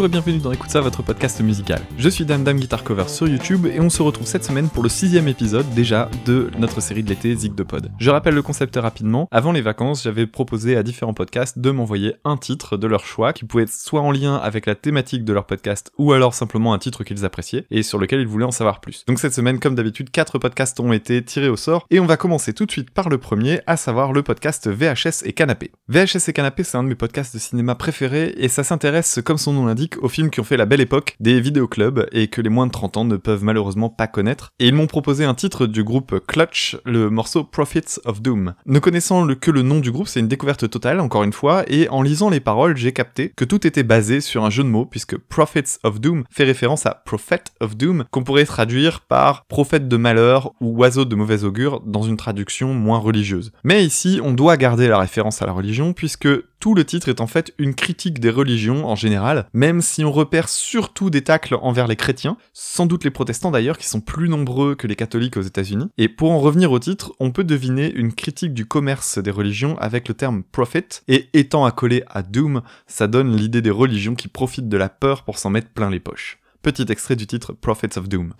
Bonjour et bienvenue dans Écoute ça, votre podcast musical. Je suis Dame Dame Guitar Cover sur YouTube et on se retrouve cette semaine pour le sixième épisode déjà de notre série de l'été Zig de Pod. Je rappelle le concept rapidement. Avant les vacances, j'avais proposé à différents podcasts de m'envoyer un titre de leur choix qui pouvait être soit en lien avec la thématique de leur podcast ou alors simplement un titre qu'ils appréciaient et sur lequel ils voulaient en savoir plus. Donc cette semaine, comme d'habitude, quatre podcasts ont été tirés au sort et on va commencer tout de suite par le premier, à savoir le podcast VHS et Canapé. VHS et Canapé, c'est un de mes podcasts de cinéma préférés et ça s'intéresse, comme son nom l'indique, aux films qui ont fait la belle époque des vidéoclubs et que les moins de 30 ans ne peuvent malheureusement pas connaître. Et ils m'ont proposé un titre du groupe Clutch, le morceau Prophets of Doom. Ne connaissant que le nom du groupe, c'est une découverte totale, encore une fois, et en lisant les paroles, j'ai capté que tout était basé sur un jeu de mots, puisque Prophets of Doom fait référence à Prophet of Doom, qu'on pourrait traduire par prophète de malheur ou oiseau de mauvais augure dans une traduction moins religieuse. Mais ici, on doit garder la référence à la religion, puisque tout le titre est en fait une critique des religions en général, même si on repère surtout des tacles envers les chrétiens, sans doute les protestants d'ailleurs, qui sont plus nombreux que les catholiques aux États-Unis. Et pour en revenir au titre, on peut deviner une critique du commerce des religions avec le terme prophet, et étant accolé à Doom, ça donne l'idée des religions qui profitent de la peur pour s'en mettre plein les poches. Petit extrait du titre Prophets of Doom.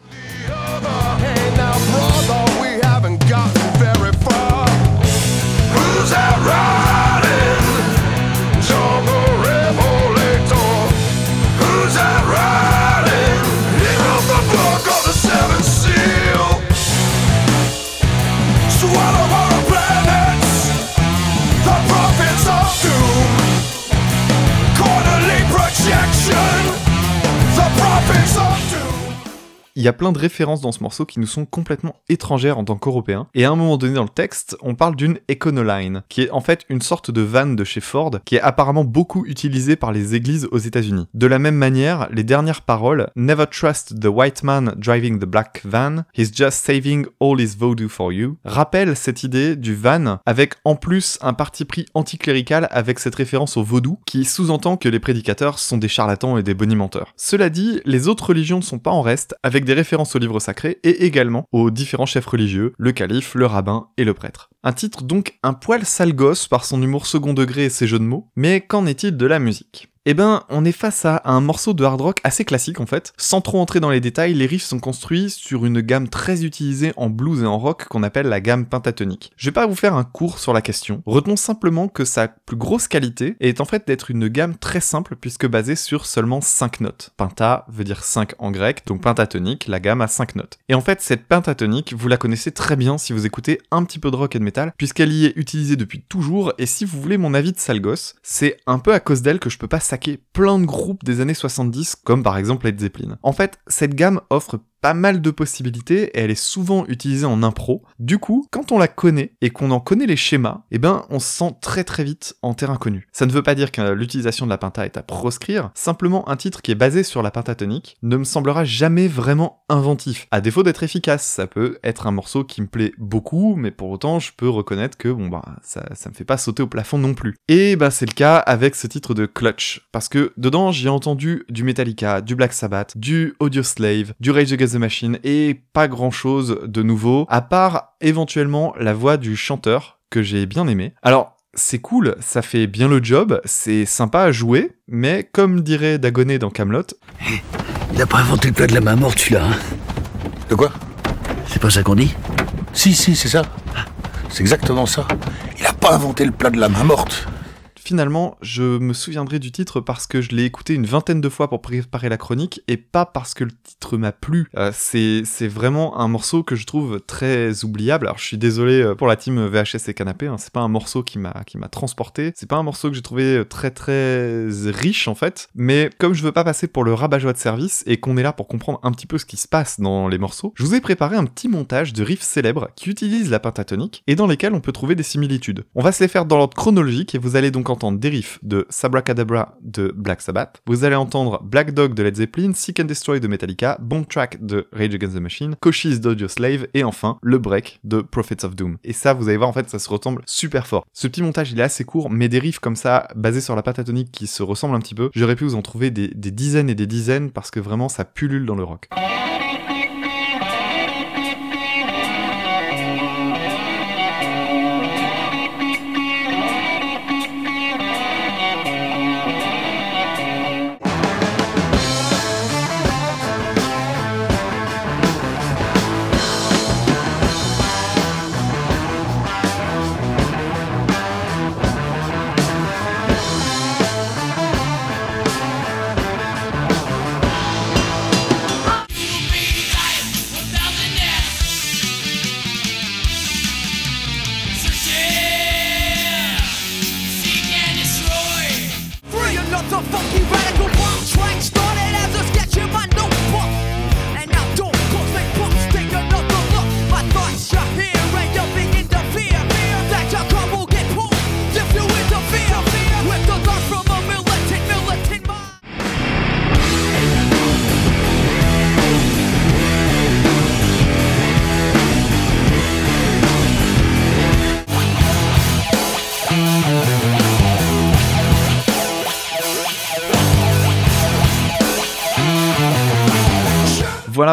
Il y a plein de références dans ce morceau qui nous sont complètement étrangères en tant qu'Européens. Et à un moment donné dans le texte, on parle d'une Econoline, qui est en fait une sorte de van de chez Ford, qui est apparemment beaucoup utilisée par les églises aux États-Unis. De la même manière, les dernières paroles Never trust the white man driving the black van, he's just saving all his voodoo for you, rappellent cette idée du van avec en plus un parti pris anticlérical avec cette référence au vaudou qui sous-entend que les prédicateurs sont des charlatans et des bonimenteurs. Cela dit, les autres religions ne sont pas en reste avec références aux livres sacrés et également aux différents chefs religieux, le calife, le rabbin et le prêtre. Un titre donc un poil sale gosse par son humour second degré et ses jeux de mots, mais qu'en est-il de la musique? Eh ben, on est face à un morceau de hard rock assez classique en fait. Sans trop entrer dans les détails, les riffs sont construits sur une gamme très utilisée en blues et en rock qu'on appelle la gamme pentatonique. Je vais pas vous faire un cours sur la question. Retenons simplement que sa plus grosse qualité est en fait d'être une gamme très simple puisque basée sur seulement 5 notes. Penta veut dire 5 en grec, donc pentatonique, la gamme a 5 notes. Et en fait, cette pentatonique, vous la connaissez très bien si vous écoutez un petit peu de rock et de métal, puisqu'elle y est utilisée depuis toujours, et si vous voulez mon avis de sale c'est un peu à cause d'elle que je peux pas saquer plein de groupes des années 70, comme par exemple Led Zeppelin. En fait, cette gamme offre pas mal de possibilités et elle est souvent utilisée en impro. Du coup, quand on la connaît et qu'on en connaît les schémas, eh ben on se sent très très vite en terrain connu. Ça ne veut pas dire que l'utilisation de la penta est à proscrire, simplement un titre qui est basé sur la pentatonique ne me semblera jamais vraiment inventif. À défaut d'être efficace, ça peut être un morceau qui me plaît beaucoup, mais pour autant je peux reconnaître que bon bah ça, ça me fait pas sauter au plafond non plus. Et bah c'est le cas avec ce titre de Clutch, parce que dedans j'ai entendu du Metallica, du Black Sabbath, du Audio Slave, du Rage Against the Machine et pas grand chose de nouveau, à part éventuellement la voix du chanteur que j'ai bien aimé. Alors, c'est cool, ça fait bien le job, c'est sympa à jouer, mais comme dirait Dagonet dans Camelot. Il a pas inventé le plat de la main morte, celui-là. Hein de quoi? C'est pas ça qu'on dit? Si, si, c'est ça. C'est exactement ça. Il a pas inventé le plat de la main morte finalement, je me souviendrai du titre parce que je l'ai écouté une vingtaine de fois pour préparer la chronique et pas parce que le titre m'a plu. Euh, c'est, vraiment un morceau que je trouve très oubliable. Alors, je suis désolé euh, pour la team VHS et Canapé, hein, c'est pas un morceau qui m'a, transporté. C'est pas un morceau que j'ai trouvé très très riche en fait. Mais comme je veux pas passer pour le rabat-joie de service et qu'on est là pour comprendre un petit peu ce qui se passe dans les morceaux, je vous ai préparé un petit montage de riffs célèbres qui utilisent la pentatonique et dans lesquels on peut trouver des similitudes. On va se les faire dans l'ordre chronologique et vous allez donc entendre des riffs de Sabracadabra de Black Sabbath, vous allez entendre Black Dog de Led Zeppelin, Seek and Destroy de Metallica, Bomb Track de Rage Against the Machine, Cochise d'Audio Slave et enfin le break de Prophets of Doom. Et ça, vous allez voir, en fait, ça se ressemble super fort. Ce petit montage, il est assez court, mais des riffs comme ça, basés sur la pentatonique qui se ressemblent un petit peu, j'aurais pu vous en trouver des, des dizaines et des dizaines parce que vraiment ça pullule dans le rock.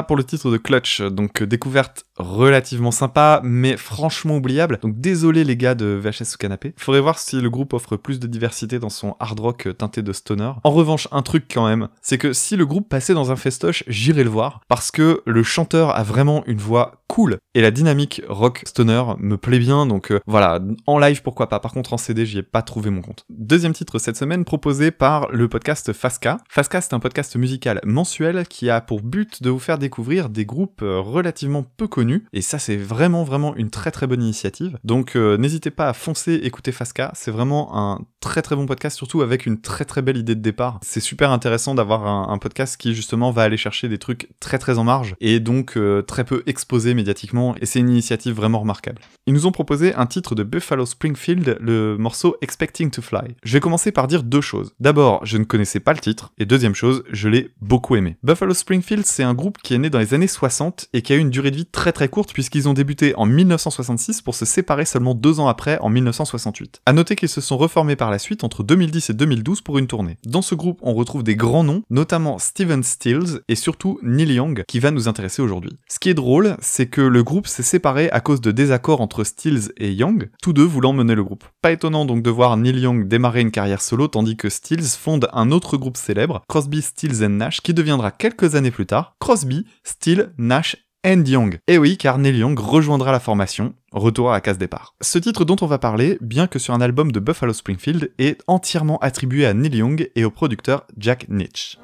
Pour le titre de Clutch, donc découverte relativement sympa, mais franchement oubliable. Donc désolé les gars de VHS sous canapé. Faudrait voir si le groupe offre plus de diversité dans son hard rock teinté de stoner. En revanche, un truc quand même, c'est que si le groupe passait dans un festoche, j'irais le voir, parce que le chanteur a vraiment une voix cool, et la dynamique rock stoner me plaît bien, donc euh, voilà, en live pourquoi pas, par contre en CD j'y ai pas trouvé mon compte. Deuxième titre cette semaine proposé par le podcast Fasca. Fasca c'est un podcast musical mensuel qui a pour but de vous faire découvrir des groupes euh, relativement peu connus, et ça c'est vraiment vraiment une très très bonne initiative, donc euh, n'hésitez pas à foncer écouter Fasca, c'est vraiment un très très bon podcast, surtout avec une très très belle idée de départ. C'est super intéressant d'avoir un, podcast qui justement va aller chercher des trucs très très en marge, et donc très peu exposé médiatiquement, et c'est une initiative vraiment remarquable. Ils nous ont proposé un titre de Buffalo Springfield, le morceau Expecting to Fly. Je vais commencer par dire deux choses. D'abord, je ne connaissais pas le titre, et deuxième chose, je l'ai beaucoup aimé. Buffalo Springfield, c'est un groupe qui est né dans les années 60 et qui a eu une durée de vie très très courte puisqu'ils ont débuté en 1966 pour se séparer seulement deux ans après, en 1968. À noter qu'ils se sont reformés par la suite entre 2010 et 2012 pour une tournée. Dans ce groupe, on retrouve des grands noms, notamment Steven Stills et surtout Neil Young, qui va nous intéresser aujourd'hui. Ce qui est drôle, c'est que le groupe s'est séparé à cause de désaccords entre Stills et Young, tous deux voulant mener le groupe. Pas étonnant donc de voir Neil Young démarrer une carrière solo tandis que Stills fonde un autre groupe célèbre, Crosby, Stills Nash, qui deviendra quelques années plus tard Crosby, Stills, Nash and Young. Et oui, car Neil Young rejoindra la formation, retour à la case départ. Ce titre dont on va parler, bien que sur un album de Buffalo Springfield, est entièrement attribué à Neil Young et au producteur Jack Nitch.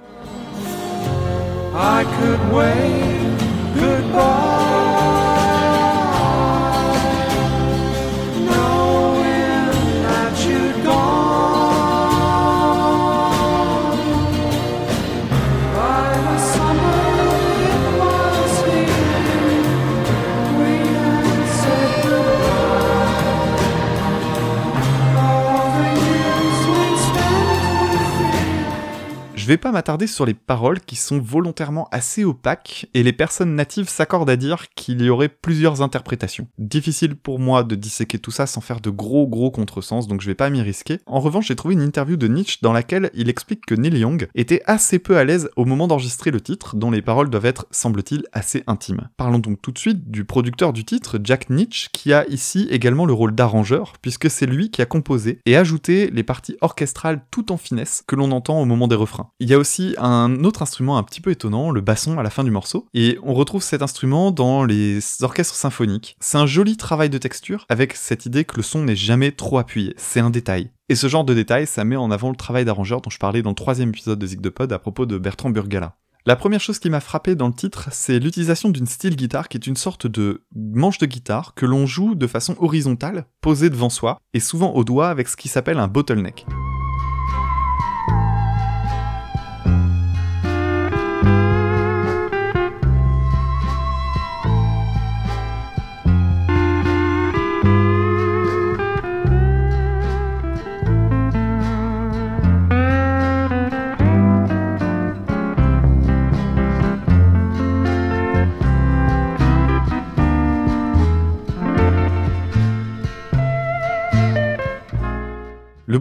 Je vais pas m'attarder sur les paroles qui sont volontairement assez opaques et les personnes natives s'accordent à dire qu'il y aurait plusieurs interprétations. Difficile pour moi de disséquer tout ça sans faire de gros gros contresens donc je vais pas m'y risquer. En revanche j'ai trouvé une interview de Nietzsche dans laquelle il explique que Neil Young était assez peu à l'aise au moment d'enregistrer le titre dont les paroles doivent être semble-t-il assez intimes. Parlons donc tout de suite du producteur du titre, Jack Nietzsche, qui a ici également le rôle d'arrangeur puisque c'est lui qui a composé et ajouté les parties orchestrales tout en finesse que l'on entend au moment des refrains. Il y a aussi un autre instrument un petit peu étonnant, le basson à la fin du morceau, et on retrouve cet instrument dans les orchestres symphoniques. C'est un joli travail de texture, avec cette idée que le son n'est jamais trop appuyé, c'est un détail. Et ce genre de détail, ça met en avant le travail d'arrangeur dont je parlais dans le troisième épisode de Zig de Pod à propos de Bertrand Burgala. La première chose qui m'a frappé dans le titre, c'est l'utilisation d'une style guitare qui est une sorte de manche de guitare que l'on joue de façon horizontale, posée devant soi, et souvent au doigt avec ce qui s'appelle un bottleneck.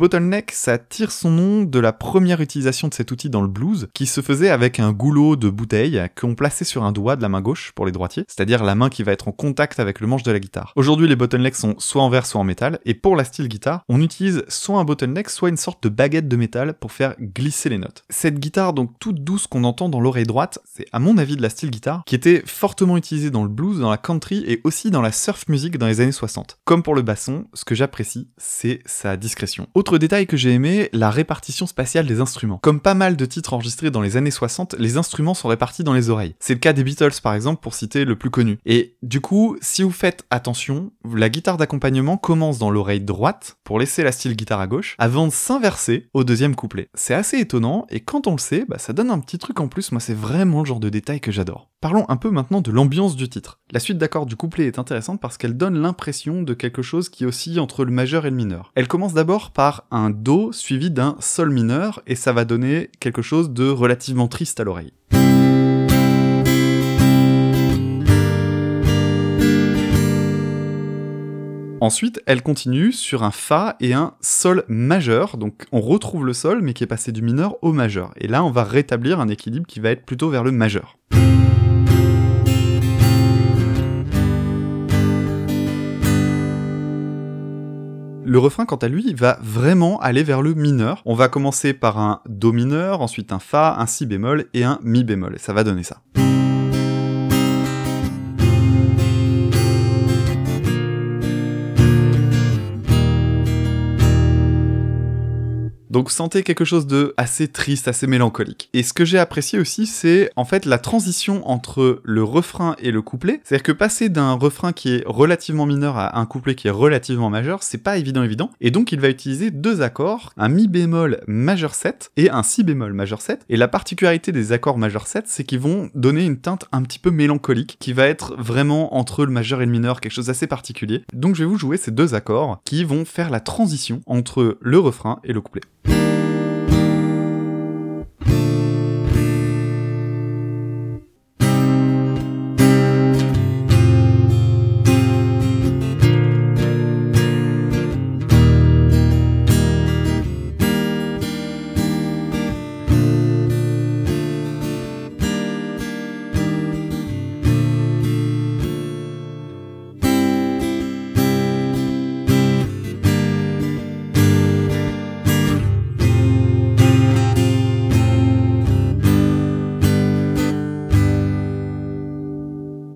Bottleneck, ça tire son nom de la première utilisation de cet outil dans le blues, qui se faisait avec un goulot de bouteille qu'on plaçait sur un doigt de la main gauche pour les droitiers, c'est-à-dire la main qui va être en contact avec le manche de la guitare. Aujourd'hui, les bottlenecks sont soit en verre, soit en métal, et pour la style guitare, on utilise soit un bottleneck, soit une sorte de baguette de métal pour faire glisser les notes. Cette guitare donc toute douce qu'on entend dans l'oreille droite, c'est à mon avis de la style guitare, qui était fortement utilisée dans le blues, dans la country et aussi dans la surf music dans les années 60. Comme pour le basson, ce que j'apprécie, c'est sa discrétion. Détail que j'ai aimé, la répartition spatiale des instruments. Comme pas mal de titres enregistrés dans les années 60, les instruments sont répartis dans les oreilles. C'est le cas des Beatles par exemple pour citer le plus connu. Et du coup, si vous faites attention, la guitare d'accompagnement commence dans l'oreille droite pour laisser la style guitare à gauche avant de s'inverser au deuxième couplet. C'est assez étonnant et quand on le sait, bah, ça donne un petit truc en plus, moi c'est vraiment le genre de détail que j'adore. Parlons un peu maintenant de l'ambiance du titre. La suite d'accords du couplet est intéressante parce qu'elle donne l'impression de quelque chose qui oscille entre le majeur et le mineur. Elle commence d'abord par un Do suivi d'un Sol mineur et ça va donner quelque chose de relativement triste à l'oreille. Ensuite, elle continue sur un Fa et un Sol majeur, donc on retrouve le Sol mais qui est passé du mineur au majeur. Et là, on va rétablir un équilibre qui va être plutôt vers le majeur. Le refrain, quant à lui, va vraiment aller vers le mineur. On va commencer par un Do mineur, ensuite un Fa, un Si bémol et un Mi bémol. Et ça va donner ça. Donc sentez quelque chose de assez triste, assez mélancolique. Et ce que j'ai apprécié aussi, c'est en fait la transition entre le refrain et le couplet. C'est-à-dire que passer d'un refrain qui est relativement mineur à un couplet qui est relativement majeur, c'est pas évident évident. Et donc il va utiliser deux accords, un mi bémol majeur 7 et un si bémol majeur 7. Et la particularité des accords majeur 7, c'est qu'ils vont donner une teinte un petit peu mélancolique, qui va être vraiment entre le majeur et le mineur, quelque chose d'assez particulier. Donc je vais vous jouer ces deux accords qui vont faire la transition entre le refrain et le couplet.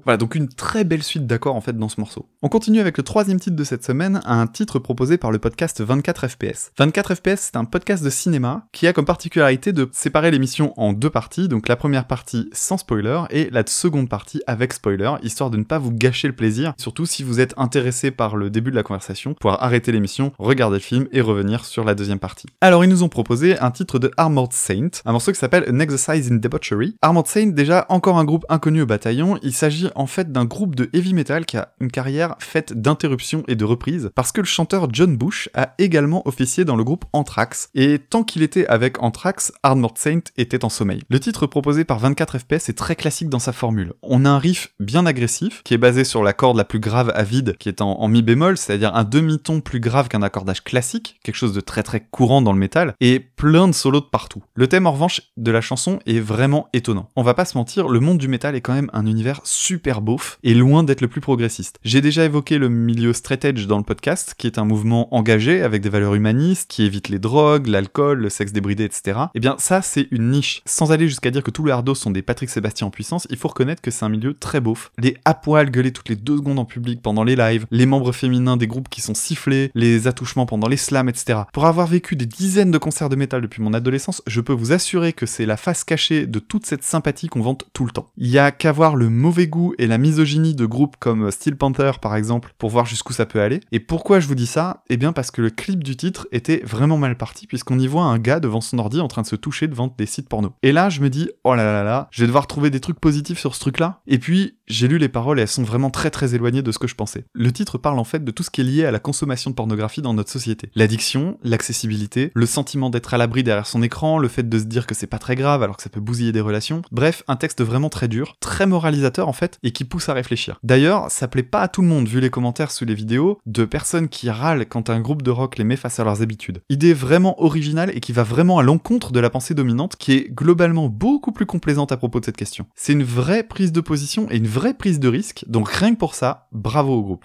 Voilà, donc une très belle suite d'accords en fait dans ce morceau. On continue avec le troisième titre de cette semaine, un titre proposé par le podcast 24 FPS. 24 FPS, c'est un podcast de cinéma qui a comme particularité de séparer l'émission en deux parties, donc la première partie sans spoiler et la seconde partie avec spoiler, histoire de ne pas vous gâcher le plaisir, surtout si vous êtes intéressé par le début de la conversation, pouvoir arrêter l'émission, regarder le film et revenir sur la deuxième partie. Alors ils nous ont proposé un titre de Armored Saint, un morceau qui s'appelle An Exercise in Debauchery. Armored Saint, déjà encore un groupe inconnu au bataillon, il s'agit en fait d'un groupe de heavy metal qui a une carrière faite d'interruptions et de reprises, parce que le chanteur John Bush a également officié dans le groupe Anthrax, et tant qu'il était avec Anthrax, Armored Saint était en sommeil. Le titre proposé par 24 FPS est très classique dans sa formule. On a un riff bien agressif, qui est basé sur la corde la plus grave à vide, qui est en, mi bémol, c'est-à-dire un demi-ton plus grave qu'un accordage classique, quelque chose de très très courant dans le métal, et plein de solos de partout. Le thème en revanche de la chanson est vraiment étonnant. On va pas se mentir, le monde du métal est quand même un univers super beauf, et loin d'être le plus progressiste. J'ai déjà évoqué le milieu straight edge dans le podcast, qui est un mouvement engagé avec des valeurs humanistes, qui évite les drogues, l'alcool, le sexe débridé, etc. Eh bien ça, c'est une niche. Sans aller jusqu'à dire que tous les hardos sont des Patrick Sébastien en puissance, il faut reconnaître que c'est un milieu très beauf. Les à poil gueuler toutes les deux secondes en public pendant les lives, les membres féminins des groupes qui sont sifflés, les attouchements pendant les slams, etc. Pour avoir vécu des dizaines de concerts de métal depuis mon adolescence, je peux vous assurer que c'est la face cachée de toute cette sympathie qu'on vante tout le temps. Il y a qu'à voir le mauvais goût et la misogynie de groupes comme Steel Panther par exemple pour voir jusqu'où ça peut aller. Et pourquoi je vous dis ça? Eh bien parce que le clip du titre était vraiment mal parti puisqu'on y voit un gars devant son ordi en train de se toucher devant des sites porno. Et là je me dis oh là là là, je vais devoir trouver des trucs positifs sur ce truc là. Et puis j'ai lu les paroles et elles sont vraiment très très éloignées de ce que je pensais. Le titre parle en fait de tout ce qui est lié à la consommation de pornographie dans notre société. L'addiction, l'accessibilité, le sentiment d'être à l'abri derrière son écran, le fait de se dire que c'est pas très grave alors que ça peut bousiller des relations. Bref, un texte vraiment très dur, très moralisateur en fait, et qui pousse à réfléchir. D'ailleurs, ça plaît pas à tout le monde vu les commentaires sous les vidéos de personnes qui râlent quand un groupe de rock les met face à leurs habitudes. Idée vraiment originale et qui va vraiment à l'encontre de la pensée dominante qui est globalement beaucoup plus complaisante à propos de cette question. C'est une vraie prise de position et une vraie prise de risque, donc rien que pour ça, bravo au groupe.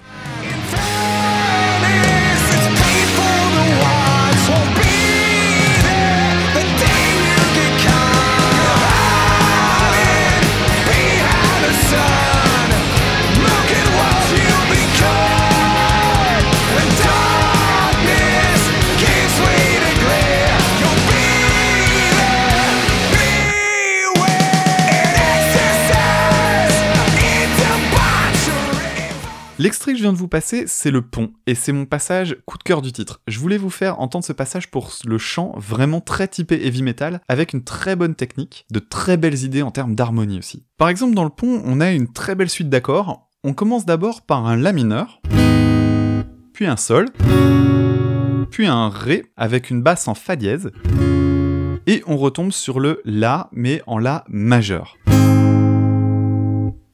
Je de vous passer, c'est le pont, et c'est mon passage coup de cœur du titre. Je voulais vous faire entendre ce passage pour le chant vraiment très typé heavy metal, avec une très bonne technique, de très belles idées en termes d'harmonie aussi. Par exemple, dans le pont, on a une très belle suite d'accords. On commence d'abord par un La mineur, puis un Sol, puis un Ré avec une basse en Fa dièse, et on retombe sur le La, mais en La majeur.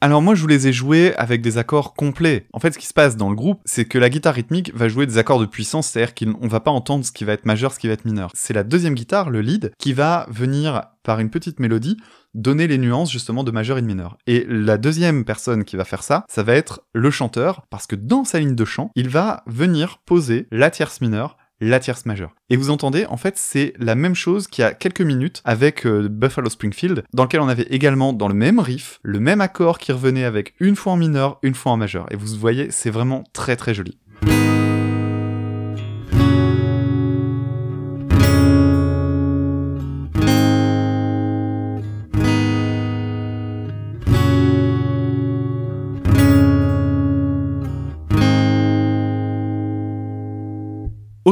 Alors moi je vous les ai joués avec des accords complets. En fait ce qui se passe dans le groupe, c'est que la guitare rythmique va jouer des accords de puissance, c'est-à-dire qu'on va pas entendre ce qui va être majeur, ce qui va être mineur. C'est la deuxième guitare, le lead, qui va venir par une petite mélodie donner les nuances justement de majeur et de mineur. Et la deuxième personne qui va faire ça, ça va être le chanteur, parce que dans sa ligne de chant, il va venir poser la tierce mineure, la tierce majeure. Et vous entendez, en fait, c'est la même chose qu'il y a quelques minutes avec euh, Buffalo Springfield, dans lequel on avait également dans le même riff, le même accord qui revenait avec une fois en mineur, une fois en majeur. Et vous voyez, c'est vraiment très très joli.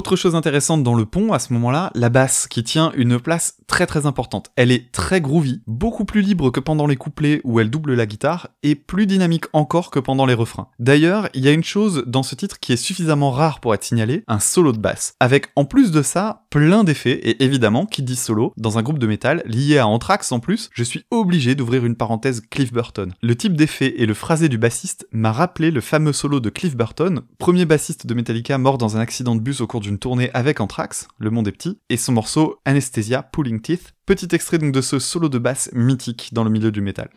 Autre chose intéressante dans le pont, à ce moment-là, la basse, qui tient une place très très importante. Elle est très groovy, beaucoup plus libre que pendant les couplets où elle double la guitare, et plus dynamique encore que pendant les refrains. D'ailleurs, il y a une chose dans ce titre qui est suffisamment rare pour être signalée, un solo de basse. Avec en plus de ça, plein d'effets, et évidemment, qui dit solo, dans un groupe de métal, lié à Anthrax en plus, je suis obligé d'ouvrir une parenthèse Cliff Burton. Le type d'effet et le phrasé du bassiste m'a rappelé le fameux solo de Cliff Burton, premier bassiste de Metallica mort dans un accident de bus au cours du d'une tournée avec Anthrax, Le Monde est petit, et son morceau Anesthesia Pulling Teeth, petit extrait donc de ce solo de basse mythique dans le milieu du métal.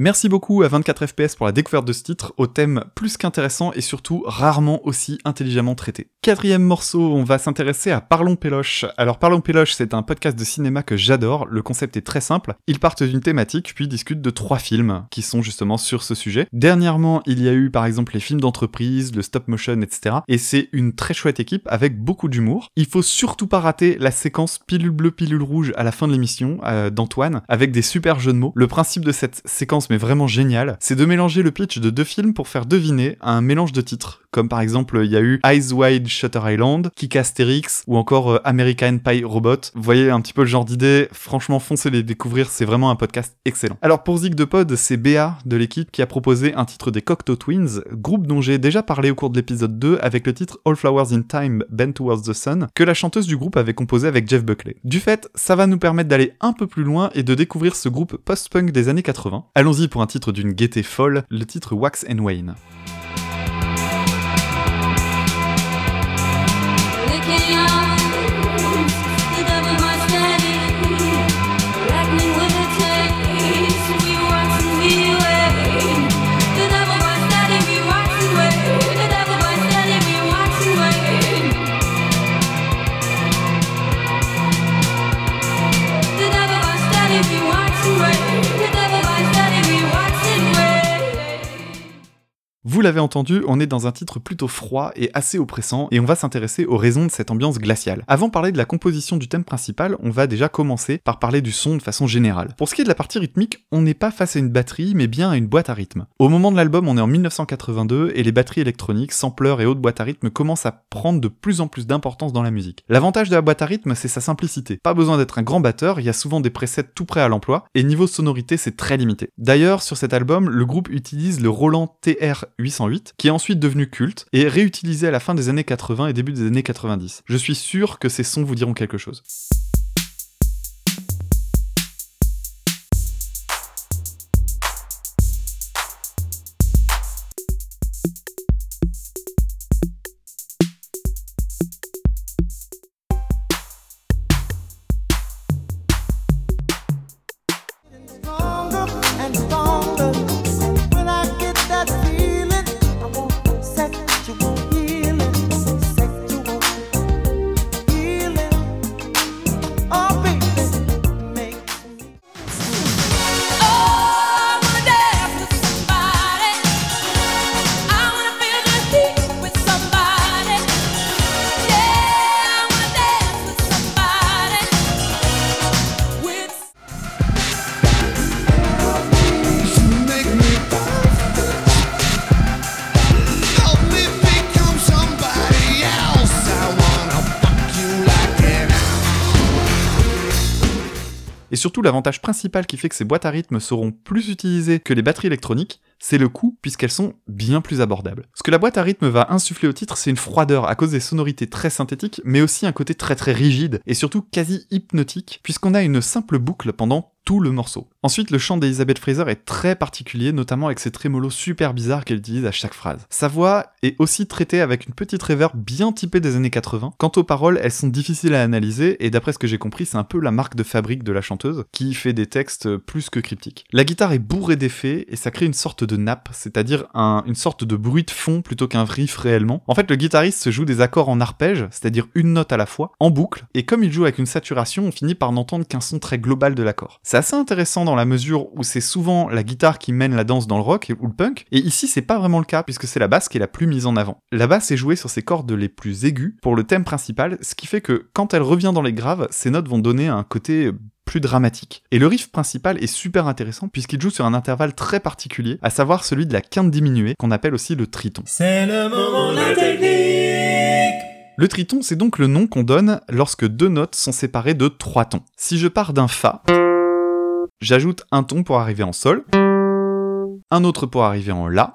Merci beaucoup à 24 FPS pour la découverte de ce titre, au thème plus qu'intéressant et surtout rarement aussi intelligemment traité. Quatrième morceau, on va s'intéresser à Parlons Péloche. Alors Parlons Péloche, c'est un podcast de cinéma que j'adore, le concept est très simple. Ils partent d'une thématique puis discutent de trois films qui sont justement sur ce sujet. Dernièrement, il y a eu par exemple les films d'entreprise, le stop motion, etc. Et c'est une très chouette équipe avec beaucoup d'humour. Il faut surtout pas rater la séquence pilule bleue, pilule rouge à la fin de l'émission euh, d'Antoine avec des super jeux de mots. Le principe de cette séquence mais vraiment génial, c'est de mélanger le pitch de deux films pour faire deviner un mélange de titres. Comme par exemple, il y a eu Eyes Wide Shutter Island, Kick Asterix ou encore euh, American Pie Robot. Vous voyez un petit peu le genre d'idée. Franchement, foncez les découvrir, c'est vraiment un podcast excellent. Alors pour Zig de Pod, c'est Béa de l'équipe qui a proposé un titre des Cocteau Twins, groupe dont j'ai déjà parlé au cours de l'épisode 2 avec le titre All Flowers in Time Bend Towards the Sun, que la chanteuse du groupe avait composé avec Jeff Buckley. Du fait, ça va nous permettre d'aller un peu plus loin et de découvrir ce groupe post-punk des années 80. Pour un titre d'une gaieté folle, le titre Wax and Wayne. Vous l'avez entendu, on est dans un titre plutôt froid et assez oppressant, et on va s'intéresser aux raisons de cette ambiance glaciale. Avant de parler de la composition du thème principal, on va déjà commencer par parler du son de façon générale. Pour ce qui est de la partie rythmique, on n'est pas face à une batterie, mais bien à une boîte à rythme. Au moment de l'album, on est en 1982, et les batteries électroniques, sampleurs et autres boîtes à rythme commencent à prendre de plus en plus d'importance dans la musique. L'avantage de la boîte à rythme, c'est sa simplicité. Pas besoin d'être un grand batteur, il y a souvent des presets tout prêts à l'emploi, et niveau sonorité, c'est très limité. D'ailleurs, sur cet album, le groupe utilise le Roland TR 808, qui est ensuite devenu culte et réutilisé à la fin des années 80 et début des années 90. Je suis sûr que ces sons vous diront quelque chose. Surtout l'avantage principal qui fait que ces boîtes à rythme seront plus utilisées que les batteries électroniques, c'est le coût puisqu'elles sont bien plus abordables. Ce que la boîte à rythme va insuffler au titre, c'est une froideur à cause des sonorités très synthétiques, mais aussi un côté très très rigide et surtout quasi hypnotique, puisqu'on a une simple boucle pendant le morceau. Ensuite, le chant d'Elizabeth Fraser est très particulier, notamment avec ses trémolos super bizarres qu'elle utilise à chaque phrase. Sa voix est aussi traitée avec une petite reverb bien typée des années 80. Quant aux paroles, elles sont difficiles à analyser, et d'après ce que j'ai compris, c'est un peu la marque de fabrique de la chanteuse, qui fait des textes plus que cryptiques. La guitare est bourrée d'effets, et ça crée une sorte de nappe, c'est-à-dire une sorte de bruit de fond plutôt qu'un riff réellement. En fait, le guitariste se joue des accords en arpège, c'est-à-dire une note à la fois, en boucle, et comme il joue avec une saturation, on finit par n'entendre qu'un son très global de l'accord assez intéressant dans la mesure où c'est souvent la guitare qui mène la danse dans le rock ou le punk, et ici c'est pas vraiment le cas puisque c'est la basse qui est la plus mise en avant. La basse est jouée sur ses cordes les plus aiguës pour le thème principal, ce qui fait que quand elle revient dans les graves, ces notes vont donner un côté plus dramatique. Et le riff principal est super intéressant puisqu'il joue sur un intervalle très particulier, à savoir celui de la quinte diminuée, qu'on appelle aussi le triton. C'est le moment de la technique Le triton, c'est donc le nom qu'on donne lorsque deux notes sont séparées de trois tons. Si je pars d'un Fa, J'ajoute un ton pour arriver en Sol, un autre pour arriver en La,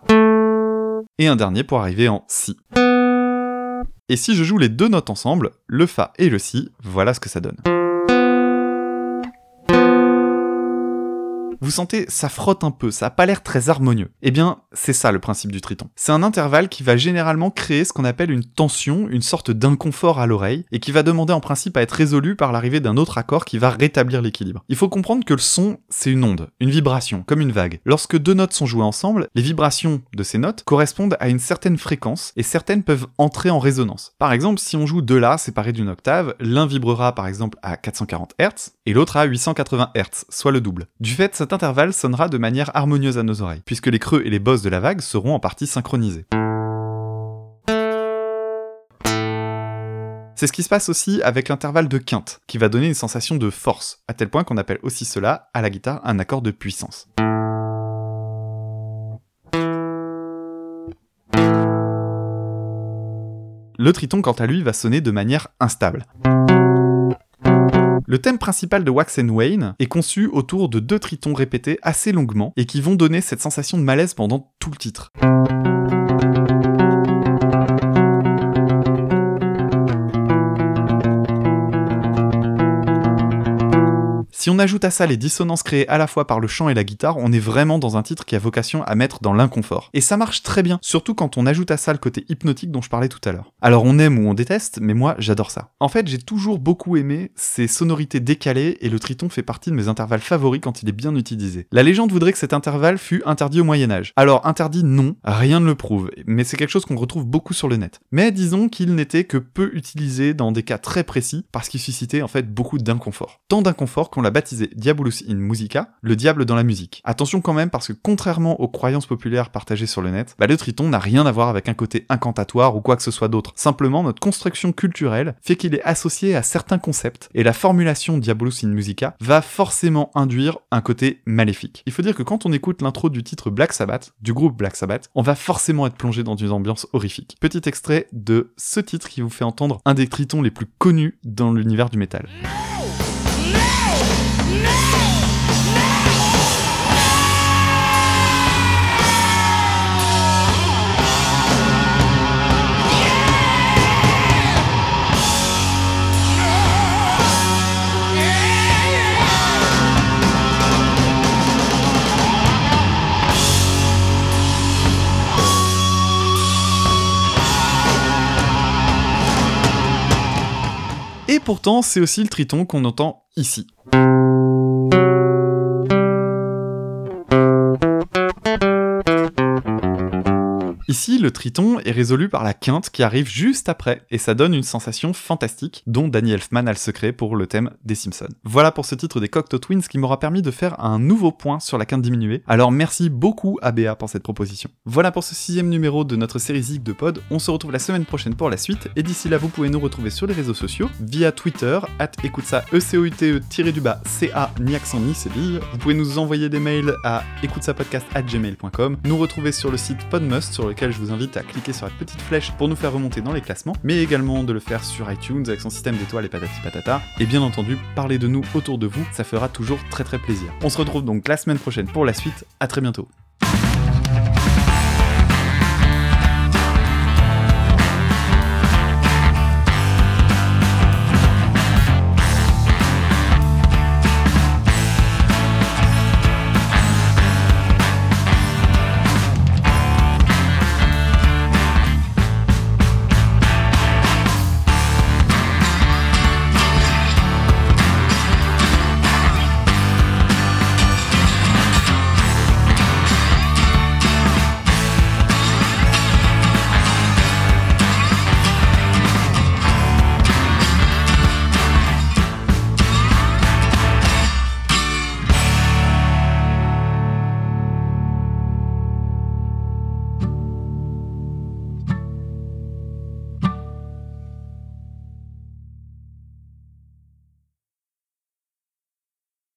et un dernier pour arriver en Si. Et si je joue les deux notes ensemble, le Fa et le Si, voilà ce que ça donne. Vous sentez, ça frotte un peu, ça a pas l'air très harmonieux. Eh bien, c'est ça le principe du triton. C'est un intervalle qui va généralement créer ce qu'on appelle une tension, une sorte d'inconfort à l'oreille, et qui va demander en principe à être résolu par l'arrivée d'un autre accord qui va rétablir l'équilibre. Il faut comprendre que le son, c'est une onde, une vibration, comme une vague. Lorsque deux notes sont jouées ensemble, les vibrations de ces notes correspondent à une certaine fréquence, et certaines peuvent entrer en résonance. Par exemple, si on joue deux La séparés d'une octave, l'un vibrera par exemple à 440 Hz, et l'autre à 880 Hz, soit le double. Du fait, intervalle sonnera de manière harmonieuse à nos oreilles, puisque les creux et les bosses de la vague seront en partie synchronisés. C'est ce qui se passe aussi avec l'intervalle de quinte, qui va donner une sensation de force, à tel point qu'on appelle aussi cela, à la guitare, un accord de puissance. Le triton, quant à lui, va sonner de manière instable. Le thème principal de Wax and Wayne est conçu autour de deux tritons répétés assez longuement et qui vont donner cette sensation de malaise pendant tout le titre. Si on ajoute à ça les dissonances créées à la fois par le chant et la guitare, on est vraiment dans un titre qui a vocation à mettre dans l'inconfort. Et ça marche très bien, surtout quand on ajoute à ça le côté hypnotique dont je parlais tout à l'heure. Alors on aime ou on déteste, mais moi j'adore ça. En fait, j'ai toujours beaucoup aimé ces sonorités décalées et le triton fait partie de mes intervalles favoris quand il est bien utilisé. La légende voudrait que cet intervalle fût interdit au Moyen Âge. Alors interdit non, rien ne le prouve, mais c'est quelque chose qu'on retrouve beaucoup sur le net. Mais disons qu'il n'était que peu utilisé dans des cas très précis parce qu'il suscitait en fait beaucoup d'inconfort. Tant d'inconfort qu'on l'a baptisé Diabolus in Musica, le diable dans la musique. Attention quand même parce que contrairement aux croyances populaires partagées sur le net, bah, le triton n'a rien à voir avec un côté incantatoire ou quoi que ce soit d'autre. Simplement, notre construction culturelle fait qu'il est associé à certains concepts et la formulation Diabolus in Musica va forcément induire un côté maléfique. Il faut dire que quand on écoute l'intro du titre Black Sabbath, du groupe Black Sabbath, on va forcément être plongé dans une ambiance horrifique. Petit extrait de ce titre qui vous fait entendre un des tritons les plus connus dans l'univers du métal. Pourtant, c'est aussi le triton qu'on entend ici. Ici, le triton est résolu par la quinte qui arrive juste après, et ça donne une sensation fantastique, dont Danny Elfman a le secret pour le thème des Simpsons. Voilà pour ce titre des Cocteau Twins qui m'aura permis de faire un nouveau point sur la quinte diminuée, alors merci beaucoup à Béa pour cette proposition. Voilà pour ce sixième numéro de notre série Zig de Pod, on se retrouve la semaine prochaine pour la suite, et d'ici là vous pouvez nous retrouver sur les réseaux sociaux, via Twitter, at écoute ça, e e du bas c-a, ni accent ni cédille, vous pouvez nous envoyer des mails à écoute podcast at gmail.com, nous retrouver sur le site Podmust sur lequel je vous invite à cliquer sur la petite flèche pour nous faire remonter dans les classements, mais également de le faire sur iTunes avec son système d'étoiles et patati patata. Et bien entendu, parler de nous autour de vous, ça fera toujours très très plaisir. On se retrouve donc la semaine prochaine pour la suite. À très bientôt.